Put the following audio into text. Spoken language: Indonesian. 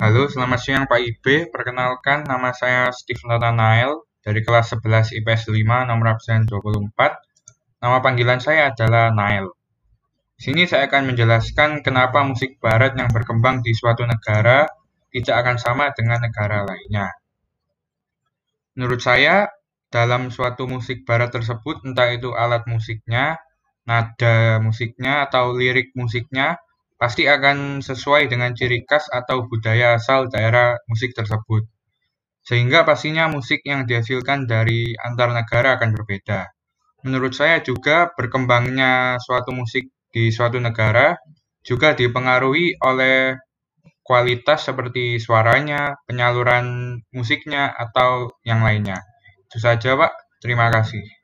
Halo, selamat siang Pak Ibe. Perkenalkan, nama saya Steve Nathanael dari kelas 11 IPS 5 nomor absen 24. Nama panggilan saya adalah Nael. Sini saya akan menjelaskan kenapa musik barat yang berkembang di suatu negara tidak akan sama dengan negara lainnya. Menurut saya, dalam suatu musik barat tersebut, entah itu alat musiknya, nada musiknya, atau lirik musiknya, pasti akan sesuai dengan ciri khas atau budaya asal daerah musik tersebut. Sehingga pastinya musik yang dihasilkan dari antar negara akan berbeda. Menurut saya juga berkembangnya suatu musik di suatu negara juga dipengaruhi oleh kualitas seperti suaranya, penyaluran musiknya, atau yang lainnya. Itu saja, Pak. Terima kasih.